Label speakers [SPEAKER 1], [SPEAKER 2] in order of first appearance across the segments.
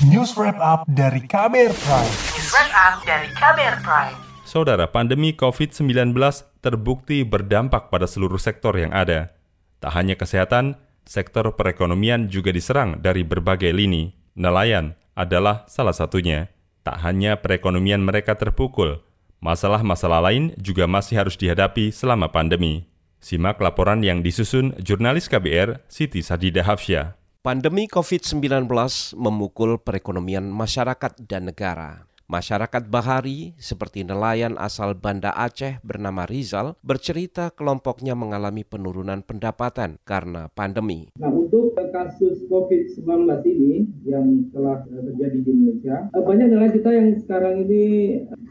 [SPEAKER 1] News Wrap Up dari Kamer Prime.
[SPEAKER 2] News Wrap Up dari Kamer Prime.
[SPEAKER 3] Saudara, pandemi COVID-19 terbukti berdampak pada seluruh sektor yang ada. Tak hanya kesehatan, sektor perekonomian juga diserang dari berbagai lini. Nelayan adalah salah satunya. Tak hanya perekonomian mereka terpukul, masalah-masalah lain juga masih harus dihadapi selama pandemi. Simak laporan yang disusun jurnalis KBR Siti Sadida Hafsyah.
[SPEAKER 4] Pandemi COVID-19 memukul perekonomian masyarakat dan negara. Masyarakat Bahari, seperti nelayan asal Banda Aceh bernama Rizal, bercerita kelompoknya mengalami penurunan pendapatan karena pandemi.
[SPEAKER 5] Nah, untuk kasus COVID-19 ini yang telah terjadi di Indonesia, eh, banyak nelayan kita yang sekarang ini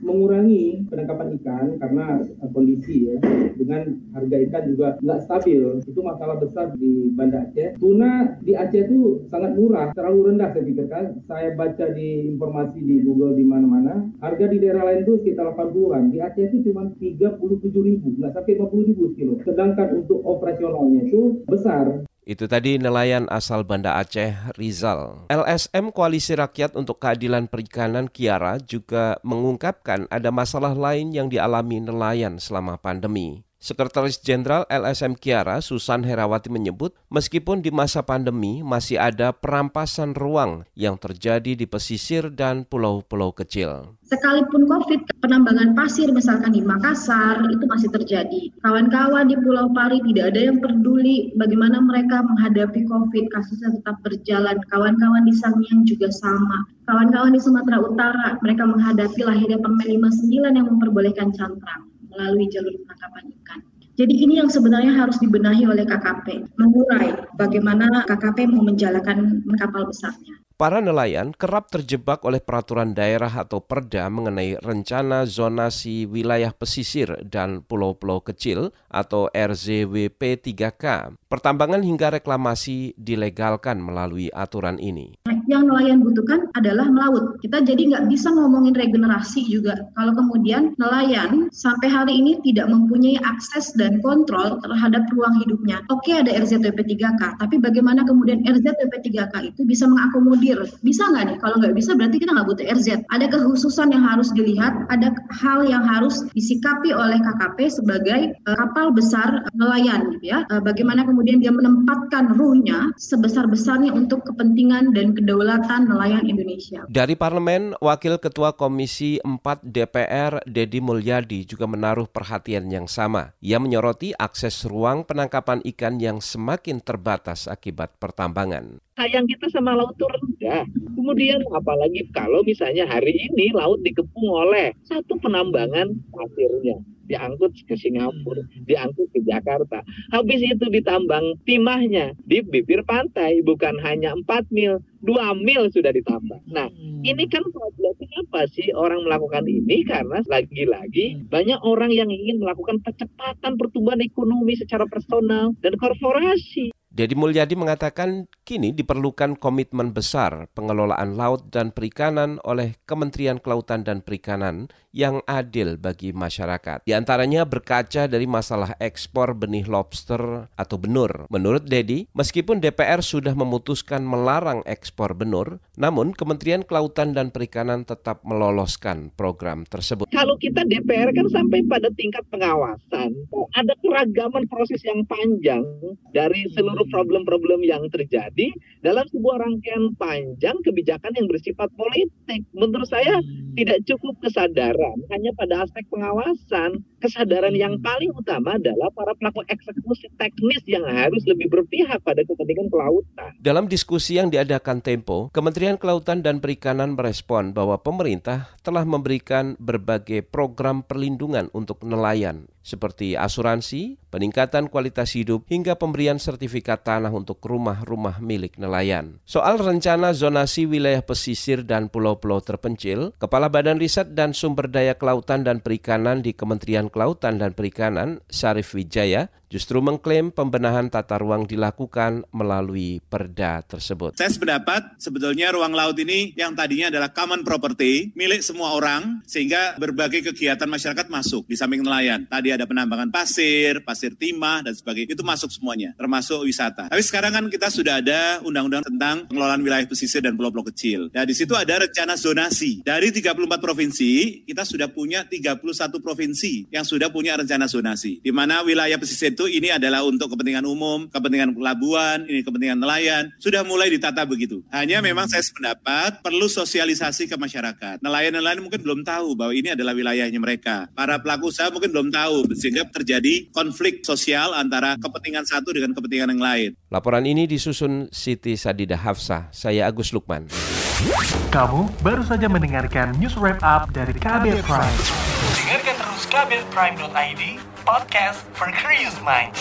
[SPEAKER 5] mengurangi penangkapan ikan karena eh, kondisi ya, dengan harga ikan juga nggak stabil. Itu masalah besar di Banda Aceh. Tuna di Aceh itu sangat murah, terlalu rendah saya pikirkan. Saya baca di informasi di Google di mana mana harga di daerah lain itu sekitar 80-an. Di Aceh itu cuma 37 ribu, nggak sampai 50 ribu kilo. Sedangkan untuk operasionalnya itu besar.
[SPEAKER 4] Itu tadi nelayan asal Banda Aceh, Rizal. LSM Koalisi Rakyat untuk Keadilan Perikanan Kiara juga mengungkapkan ada masalah lain yang dialami nelayan selama pandemi. Sekretaris Jenderal LSM Kiara, Susan Herawati menyebut, meskipun di masa pandemi masih ada perampasan ruang yang terjadi di pesisir dan pulau-pulau kecil.
[SPEAKER 6] Sekalipun COVID, penambangan pasir misalkan di Makassar itu masih terjadi. Kawan-kawan di Pulau Pari tidak ada yang peduli bagaimana mereka menghadapi COVID, kasusnya tetap berjalan. Kawan-kawan di Sangiang juga sama. Kawan-kawan di Sumatera Utara, mereka menghadapi lahirnya Permen 59 yang memperbolehkan cantrang melalui jalur penangkapan. Jadi ini yang sebenarnya harus dibenahi oleh KKP, mengurai bagaimana KKP mau menjalankan kapal besarnya.
[SPEAKER 4] Para nelayan kerap terjebak oleh peraturan daerah atau perda mengenai rencana zonasi wilayah pesisir dan pulau-pulau kecil atau RZWP 3K. Pertambangan hingga reklamasi dilegalkan melalui aturan ini.
[SPEAKER 6] Yang nelayan butuhkan adalah melaut. Kita jadi nggak bisa ngomongin regenerasi juga kalau kemudian nelayan sampai hari ini tidak mempunyai akses dan kontrol terhadap ruang hidupnya. Oke ada RZWP 3K, tapi bagaimana kemudian RZWP 3K itu bisa mengakomodir bisa nggak nih? Kalau nggak bisa berarti kita nggak butuh RZ. Ada kehususan yang harus dilihat, ada hal yang harus disikapi oleh KKP sebagai uh, kapal besar nelayan gitu ya. Uh, bagaimana kemudian dia menempatkan ruhnya sebesar-besarnya untuk kepentingan dan kedaulatan nelayan Indonesia.
[SPEAKER 4] Dari parlemen, Wakil Ketua Komisi 4 DPR Dedi Mulyadi juga menaruh perhatian yang sama. Ia menyoroti akses ruang penangkapan ikan yang semakin terbatas akibat pertambangan
[SPEAKER 7] sayang kita sama laut itu rendah. Kemudian apalagi kalau misalnya hari ini laut dikepung oleh satu penambangan pasirnya diangkut ke Singapura, diangkut ke Jakarta. Habis itu ditambang timahnya di bibir pantai, bukan hanya 4 mil, 2 mil sudah ditambah. Nah, ini kan problemnya apa sih orang melakukan ini? Karena lagi-lagi banyak orang yang ingin melakukan percepatan pertumbuhan ekonomi secara personal dan korporasi.
[SPEAKER 4] Dedi Mulyadi mengatakan kini diperlukan komitmen besar pengelolaan laut dan perikanan oleh Kementerian Kelautan dan Perikanan yang adil bagi masyarakat. Di antaranya berkaca dari masalah ekspor benih lobster atau benur. Menurut Dedi, meskipun DPR sudah memutuskan melarang ekspor benur, namun Kementerian Kelautan dan Perikanan tetap meloloskan program tersebut.
[SPEAKER 7] Kalau kita DPR kan sampai pada tingkat pengawasan, ada keragaman proses yang panjang dari seluruh problem-problem yang terjadi dalam sebuah rangkaian panjang kebijakan yang bersifat politik. Menurut saya hmm. tidak cukup kesadaran hanya pada aspek pengawasan. Kesadaran yang hmm. paling utama adalah para pelaku eksekusi teknis yang harus lebih berpihak pada kepentingan kelautan.
[SPEAKER 4] Dalam diskusi yang diadakan Tempo, Kementerian Kelautan dan Perikanan merespon bahwa pemerintah telah memberikan berbagai program perlindungan untuk nelayan seperti asuransi, peningkatan kualitas hidup, hingga pemberian sertifikat tanah untuk rumah-rumah milik nelayan. Soal rencana zonasi wilayah pesisir dan pulau-pulau terpencil, Kepala Badan Riset dan Sumber Daya Kelautan dan Perikanan di Kementerian Kelautan dan Perikanan, Syarif Wijaya, justru mengklaim pembenahan tata ruang dilakukan melalui perda tersebut.
[SPEAKER 8] Saya sependapat sebetulnya ruang laut ini yang tadinya adalah common property milik semua orang sehingga berbagai kegiatan masyarakat masuk di samping nelayan. Tadi ada penambangan pasir, pasir timah dan sebagainya itu masuk semuanya termasuk wisata. Tapi sekarang kan kita sudah ada undang-undang tentang pengelolaan wilayah pesisir dan pulau-pulau kecil. Nah di situ ada rencana zonasi. Dari 34 provinsi kita sudah punya 31 provinsi yang sudah punya rencana zonasi di mana wilayah pesisir itu ini adalah untuk kepentingan umum, kepentingan pelabuhan, ini kepentingan nelayan. Sudah mulai ditata begitu. Hanya memang saya sependapat perlu sosialisasi ke masyarakat. Nelayan-nelayan mungkin belum tahu bahwa ini adalah wilayahnya mereka. Para pelaku usaha mungkin belum tahu sehingga terjadi konflik sosial antara kepentingan satu dengan kepentingan yang lain.
[SPEAKER 4] Laporan ini disusun Siti Sadida Hafsah. Saya Agus Lukman.
[SPEAKER 1] Kamu baru saja mendengarkan news wrap up dari Kabel Prime.
[SPEAKER 2] Dengarkan terus kbrprime.id, podcast for curious minds.